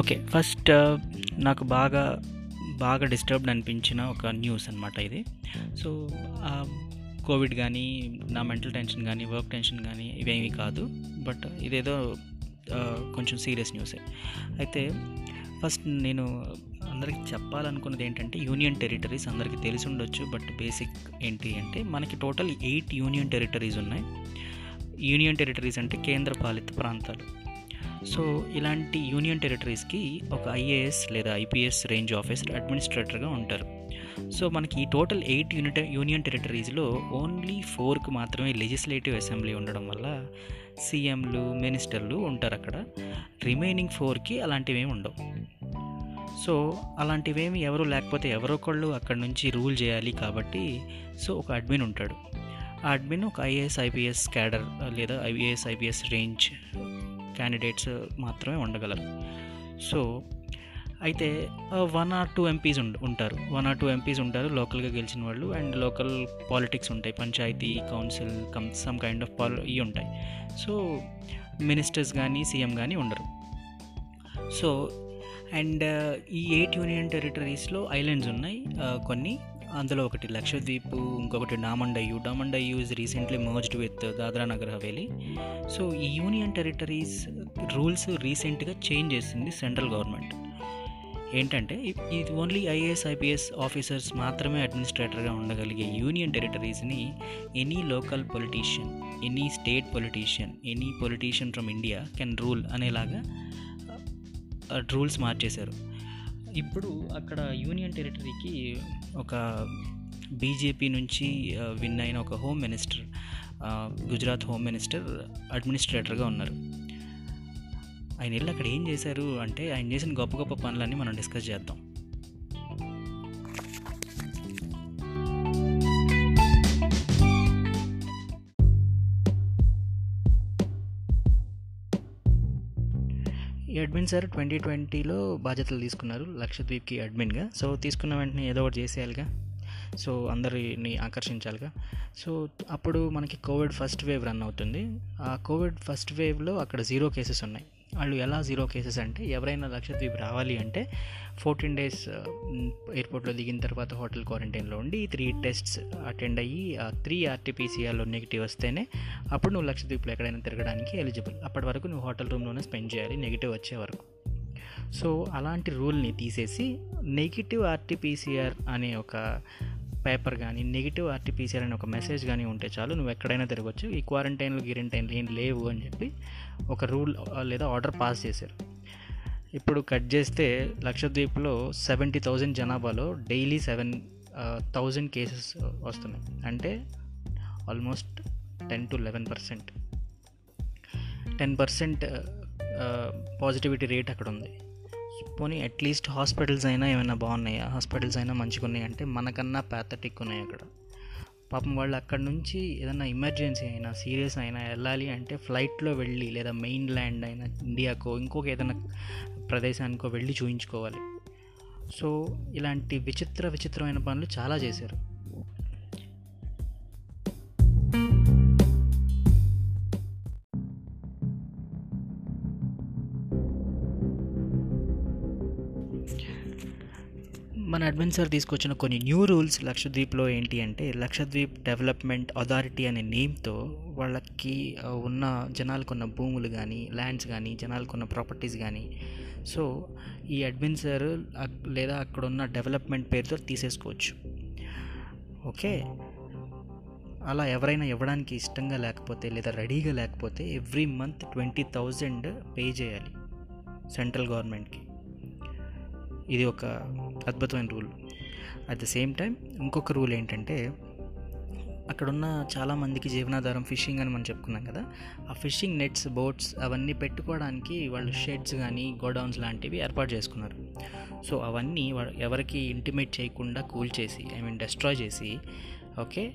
Okay first నాకు బాగా బాగా డిస్టర్బ్డ్ అనిపించిన ఒక న్యూస్ అనమాట ఇది. సో కోవిడ్ కానీ నా మెంటల్ టెన్షన్ కానీ వర్క్ టెన్షన్ కానీ ఇవేమీ కాదు. బట్ ఇదేదో కొంచెం సీరియస్ న్యూసే. అయితే ఫస్ట్ నేను అందరికీ చెప్పాలనుకున్నది ఏంటంటే యూనియన్ టెరిటరీస్ అందరికీ తెలిసి ఉండొచ్చు. బట్ బేసిక్ ఏంటి అంటే మనకి టోటల్ ఎయిట్ యూనియన్ టెరిటరీస్ ఉన్నాయి. యూనియన్ టెరిటరీస్ అంటే కేంద్ర పాలిత ప్రాంతాలు. సో ఇలాంటి యూనియన్ టెరిటరీస్కి ఒక ఐఏఎస్ లేదా ఐపీఎస్ రేంజ్ ఆఫీసర్ అడ్మినిస్ట్రేటర్గా ఉంటారు. సో మనకి ఈ టోటల్ ఎయిట్ యూనిట్ యూనియన్ టెరిటరీస్లో ఓన్లీ ఫోర్కి మాత్రమే లెజిస్లేటివ్ అసెంబ్లీ ఉండడం వల్ల సీఎంలు మినిస్టర్లు ఉంటారు అక్కడ. రిమైనింగ్ ఫోర్కి అలాంటివి ఉండవు. సో అలాంటివేమి ఎవరు లేకపోతే ఎవరో ఒకళ్ళు అక్కడ నుంచి రూల్ చేయాలి కాబట్టి సో ఒక అడ్మిన్ ఉంటాడు. ఆ అడ్మిన్ ఒక ఐఏఎస్ ఐపీఎస్ క్యాడర్ లేదా ఐఏఎస్ ఐపీఎస్ రేంజ్ క్యాండిడేట్స్ మాత్రమే ఉండగలరు. సో అయితే వన్ ఆర్ టూ ఎంపీస్ ఉంటారు. వన్ ఆర్ టూ ఎంపీస్ ఉంటారు లోకల్గా గెలిచిన వాళ్ళు అండ్ లోకల్ పాలిటిక్స్ ఉంటాయి. Panchayat council come some kind of పాలి ఇవి ఉంటాయి. సో మినిస్టర్స్ కానీ సీఎం కానీ ఉండరు. సో అండ్ ఈ ఎయిట్ యూనియన్ టెరిటరీస్లో ఐలాండ్స్ ఉన్నాయి. కొన్ని అందులో ఒకటి లక్షద్వీప్ ఇంకొకటి డామండయ్యూ డామండయ్యూ is recently merged with Dadra Nagar Haveli. So ఈ యూనియన్ టెరిటరీస్ రూల్స్ రీసెంట్గా చేంజ్ చేసింది సెంట్రల్ గవర్నమెంట్. ఏంటంటే ఇది ఓన్లీ ఐఏఎస్ ఐపీఎస్ ఆఫీసర్స్ మాత్రమే అడ్మినిస్ట్రేటర్గా ఉండగలిగే union టెరిటరీస్ని any local politician any state politician any politician from India can rule అనేలాగా రూల్స్ మార్చేశారు. ఇప్పుడు అక్కడ యూనియన్ టెరిటరీకి ఒక బీజేపీ నుంచి విన్ అయిన ఒక home minister Gujarat home minister అడ్మినిస్ట్రేటర్గా ఉన్నారు. ఆయన వెళ్ళి అక్కడ ఏం చేశారు అంటే ఆయన చేసిన గొప్ప గొప్ప పనులన్నీ మనం డిస్కస్ చేద్దాం. ఈ అడ్మిన్ సార్ ట్వంటీ ట్వంటీలో బాధ్యతలు తీసుకున్నారు లక్షద్వీప్కి అడ్మిన్గా. సో తీసుకున్న వెంటనే ఏదో ఒకటి చేసేయాలిగా. సో అందరిని ఆకర్షించాలిగా. సో అప్పుడు మనకి కోవిడ్ ఫస్ట్ వేవ్ రన్ అవుతుంది. ఆ కోవిడ్ ఫస్ట్ వేవ్లో అక్కడ జీరో కేసెస్ ఉన్నాయి. వాళ్ళు ఎలా జీరో కేసెస్ అంటే ఎవరైనా లక్షద్వీప్ రావాలి అంటే ఫోర్టీన్ డేస్ ఎయిర్పోర్ట్లో దిగిన తర్వాత హోటల్ క్వారంటైన్లో ఉండి త్రీ టెస్ట్స్ అటెండ్ అయ్యి ఆ త్రీ ఆర్టీపీసీఆర్లో నెగిటివ్ వస్తేనే అప్పుడు నువ్వు లక్షద్వీప్లో ఎక్కడైనా తిరగడానికి ఎలిజిబుల్ అప్పటి వరకు నువ్వు హోటల్ రూమ్లోనే స్పెండ్ చేయాలి నెగిటివ్ వచ్చే వరకు. సో అలాంటి రూల్ని తీసేసి నెగిటివ్ ఆర్టీపీసీఆర్ అనే ఒక పేపర్ కానీ నెగిటివ్ ఆర్టీపీసీఆర్ అనే ఒక మెసేజ్ కానీ ఉంటే చాలు నువ్వు ఎక్కడైనా తిరగచ్చు. ఈ క్వారంటైన్లు గిరంటైన్లు ఏం లేవు అని చెప్పి ఒక రూల్ లేదా ఆర్డర్ పాస్ చేశారు. ఇప్పుడు కట్ చేస్తే లక్షద్వీప్లో సెవెంటీ థౌజండ్ జనాభాలో డైలీ సెవెన్ థౌజండ్ కేసెస్ వస్తున్నాయి. అంటే almost ten to eleven percent. Ten percent positivity rate అక్కడ ఉంది. పోనీ అట్లీస్ట్ హాస్పిటల్స్ అయినా ఏమైనా బాగున్నాయా? హాస్పిటల్స్ అయినా మంచిగా ఉన్నాయి అంటే మనకన్నా ప్యాథటిక్ ఉన్నాయి అక్కడ. పాపం వాళ్ళు అక్కడ నుంచి ఏదైనా ఎమర్జెన్సీ అయినా సీరియస్ అయినా వెళ్ళాలి అంటే ఫ్లైట్లో వెళ్ళి లేదా మెయిన్ ల్యాండ్ అయినా ఇండియాకో ఇంకొక ఏదైనా ప్రదేశానికో వెళ్ళి చూయించుకోవాలి. సో ఇలాంటి విచిత్ర విచిత్రమైన పనులు చాలా చేశారు. మన అడ్మిన్ సార్ తీసుకొచ్చిన కొన్ని న్యూ రూల్స్ లక్షద్వీప్లో ఏంటి అంటే లక్షద్వీప్ డెవలప్మెంట్ అథారిటీ అనే నేమ్తో వాళ్ళకి ఉన్న జనాలకున్న భూములు కానీ ల్యాండ్స్ కానీ జనాలకున్న ప్రాపర్టీస్ కానీ సో ఈ అడ్మిన్ సార్ అక్- లేదా అక్కడ ఉన్న డెవలప్మెంట్ పేరుతో తీసేసుకోవచ్చు. ఓకే? అలా ఎవరైనా ఇవ్వడానికి ఇష్టంగా లేకపోతే లేదా రెడీగా లేకపోతే every month twenty thousand pay చేయాలి సెంట్రల్ గవర్నమెంట్కి ఇది ఒక అద్భుతమైన rule. At the same time ఇంకొక రూల్ ఏంటంటే అక్కడున్న చాలామందికి జీవనాధారం ఫిషింగ్ అని మనం చెప్పుకున్నాం కదా ఆ ఫిషింగ్ నెట్స్ బోట్స్ అవన్నీ పెట్టుకోవడానికి వాళ్ళు షెడ్స్ కానీ గోడౌన్స్ లాంటివి ఏర్పాటు చేసుకున్నారు. సో అవన్నీ ఎవరికి ఇంటిమేట్ చేయకుండా కూల్ చేసి ఐ మీన్ డెస్ట్రాయ్ చేసి ఓకే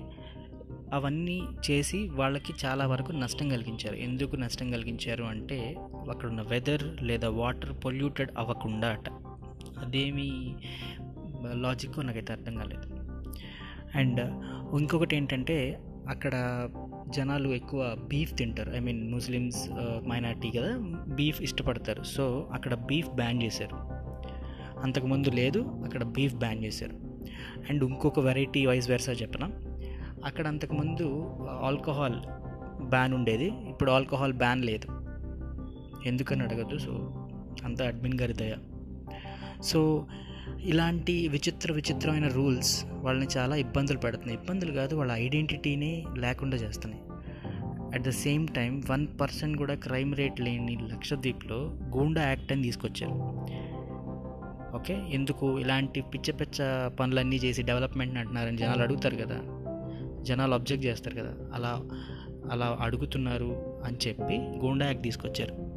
అవన్నీ చేసి వాళ్ళకి చాలా వరకు నష్టం కలిగించారు. ఎందుకు నష్టం కలిగించారు అంటే అక్కడున్న వెదర్ లేదా వాటర్ పొల్యూటెడ్ అవ్వకుండా అట. అదేమి లాజిక్ నాకైతే అర్థం కాలేదు. అండ్ ఇంకొకటి ఏంటంటే అక్కడ జనాలు ఎక్కువ బీఫ్ తింటారు. ఐ మీన్ ముస్లిమ్స్ మైనార్టీ కదా బీఫ్ ఇష్టపడతారు. సో అక్కడ బీఫ్ బ్యాన్ చేశారు. అంతకుముందు లేదు అక్కడ బీఫ్ బ్యాన్ చేశారు. అండ్ ఇంకొక వెరైటీ వైస్ వెర్సా చెప్పిన? అక్కడ అంతకుముందు uh, ఆల్కహాల్ బ్యాన్ ఉండేది. ఇప్పుడు ఆల్కహాల్ బ్యాన్ లేదు. ఎందుకని అడగద్దు? సో అంతా అడ్మిన్ గారి దయ. సో ఇలాంటి విచిత్ర విచిత్రమైన రూల్స్ వాళ్ళని చాలా ఇబ్బందులు పెడుతున్నాయి. ఇబ్బందులు కాదు వాళ్ళ ఐడెంటిటీని లేకుండా చేస్తున్నాయి. At the same time one percent కూడా క్రైమ్ రేట్ లేని లక్షద్వీప్లో గూండా యాక్ట్ అని తీసుకొచ్చారు. ఓకే? ఎందుకు ఇలాంటి పిచ్చ పిచ్చ పనులన్నీ చేసి డెవలప్మెంట్ అంటున్నారని జనాలు అడుగుతారు కదా. జనాలు అబ్జెక్ట్ చేస్తారు కదా. అలా అలా అడుగుతున్నారు అని చెప్పి గూండా యాక్ట్ తీసుకొచ్చారు.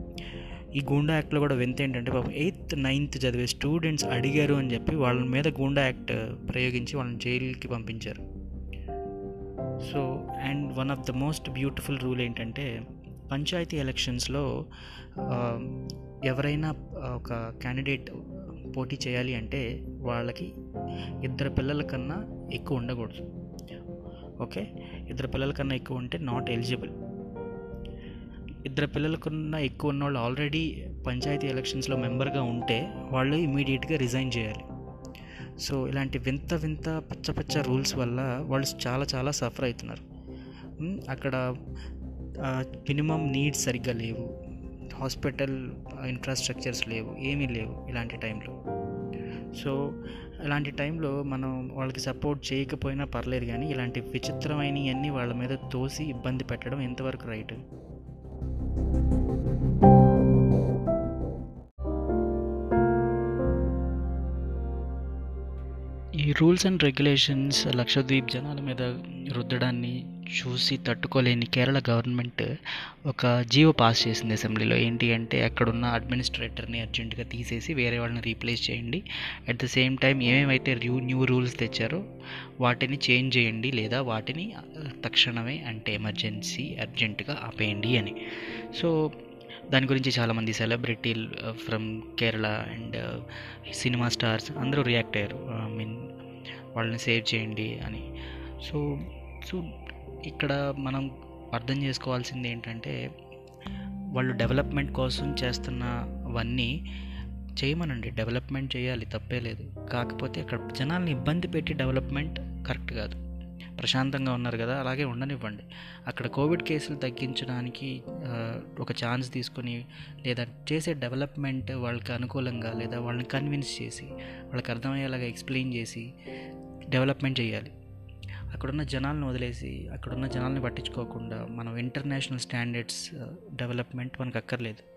ఈ గూండా యాక్ట్లో కూడా వింత ఏంటంటే పాపం ఎయిత్ నైన్త్ చదివే స్టూడెంట్స్ అడిగారు అని చెప్పి వాళ్ళ మీద గూండా యాక్ట్ ప్రయోగించి వాళ్ళని జైలుకి పంపించారు. So and one of the most beautiful rule ఏంటంటే పంచాయతీ ఎలక్షన్స్లో ఎవరైనా ఒక క్యాండిడేట్ పోటీ చేయాలి అంటే వాళ్ళకి ఇద్దరు పిల్లల కన్నా ఎక్కువ ఉండకూడదు. ఓకే? ఇద్దరు పిల్లల కన్నా ఎక్కువ ఉంటే నాట్ ఎలిజిబుల్ ఇద్దరు పిల్లలకున్న ఎక్కువ ఉన్న వాళ్ళు ఆల్రెడీ పంచాయతీ ఎలక్షన్స్లో మెంబర్గా ఉంటే వాళ్ళు ఇమీడియట్గా రిజైన్ చేయాలి. సో ఇలాంటి వింత వింత పచ్చ పచ్చ రూల్స్ వల్ల వాళ్ళు చాలా చాలా సఫర్ అవుతున్నారు. Hmm, అక్కడ మినిమం నీడ్స్ సరిగ్గా లేవు. హాస్పిటల్ ఇన్ఫ్రాస్ట్రక్చర్స్ లేవు. ఏమీ లేవు ఇలాంటి టైంలో సో ఇలాంటి టైంలో మనం వాళ్ళకి సపోర్ట్ చేయకపోయినా పర్లేదు కానీ ఇలాంటి విచిత్రమైనవన్నీ వాళ్ళ మీద తోసి ఇబ్బంది పెట్టడం ఎంతవరకు రైట్ ఈ రూల్స్ అండ్ రెగ్యులేషన్స్ లక్షద్వీప్ జనాల మీద రుద్దడాన్ని చూసి తట్టుకోలేని కేరళ గవర్నమెంట్ ఒక జీవో పాస్ చేసింది అసెంబ్లీలో. ఏంటి అంటే అక్కడున్న అడ్మినిస్ట్రేటర్ని అర్జెంటుగా తీసేసి వేరే వాళ్ళని రీప్లేస్ చేయండి. అట్ ద సేమ్ టైం ఏమేమైతే న్యూ న్యూ రూల్స్ తెచ్చారో వాటిని చేంజ్ చేయండి లేదా వాటిని తక్షణమే అంటే ఎమర్జెన్సీ అర్జెంటుగా ఆపేయండి అని. సో దాని గురించి చాలామంది సెలబ్రిటీలు from Kerala and cinema stars అందరూ రియాక్ట్ అయ్యారు. ఐ మీన్ వాళ్ళని సేవ్ చేయండి అని. సో సో ఇక్కడ మనం అర్థం చేసుకోవాల్సింది ఏంటంటే వాళ్ళు డెవలప్మెంట్ కోసం చేస్తున్నవన్నీ చేయమనండి. డెవలప్మెంట్ చేయాలి తప్పే లేదు. కాకపోతే అక్కడ జనాల్ని ఇబ్బంది పెట్టి డెవలప్మెంట్ కరెక్ట్ కాదు. ప్రశాంతంగా ఉన్నారు కదా అలాగే ఉండనివ్వండి. అక్కడ కోవిడ్ కేసులు తగ్గించడానికి ఒక ఛాన్స్ తీసుకొని లేదా చేసే డెవలప్మెంట్ వాళ్ళకి అనుకూలంగా లేదా వాళ్ళని కన్విన్స్ చేసి వాళ్ళకి అర్థమయ్యేలాగా ఎక్స్ప్లెయిన్ చేసి డెవలప్మెంట్ చేయాలి. అక్కడున్న జనాలను వదిలేసి అక్కడున్న జనాల్ని పట్టించుకోకుండా మనం ఇంటర్నేషనల్ స్టాండర్డ్స్ డెవలప్మెంట్ మనకు అక్కర్లేదు.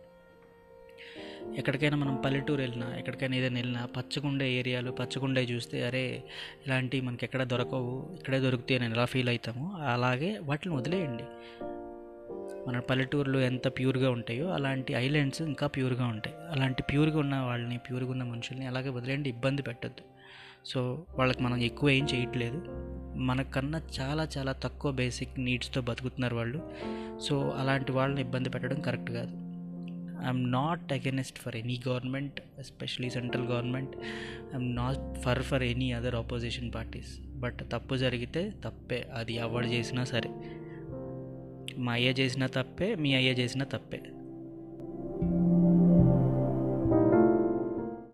ఎక్కడికైనా మనం పల్లెటూరు వెళ్ళినా ఎక్కడికైనా ఏదైనా వెళ్ళినా పచ్చగుండే ఏరియాలు పచ్చగుండే చూస్తే అరే ఇలాంటివి మనకి ఎక్కడ దొరకవు ఇక్కడే దొరికితే నేను ఎలా ఫీల్ అవుతామో అలాగే వాటిని వదిలేయండి. మన పల్లెటూరులో ఎంత ప్యూర్గా ఉంటాయో అలాంటి ఐలాండ్స్ ఇంకా ప్యూర్గా ఉంటాయి. అలాంటి ప్యూర్గా ఉన్న వాళ్ళని ప్యూర్గా ఉన్న మనుషుల్ని అలాగే వదిలేయండి ఇబ్బంది పెట్టద్దు. సో వాళ్ళకి మనం ఎక్కువ ఏం చేయట్లేదు. మనకన్నా చాలా చాలా తక్కువ బేసిక్ నీడ్స్తో బతుకుతున్నారు వాళ్ళు. సో అలాంటి వాళ్ళని ఇబ్బంది పెట్టడం కరెక్ట్ కాదు. I'm not against for any government especially central government. I'm not for for any other opposition parties. But తప్పు జరిగితే తప్పే. అది ఎవడు చేసినా సరే. మా అయ్య చేసినా తప్పే మీ అయ్య చేసినా తప్పే.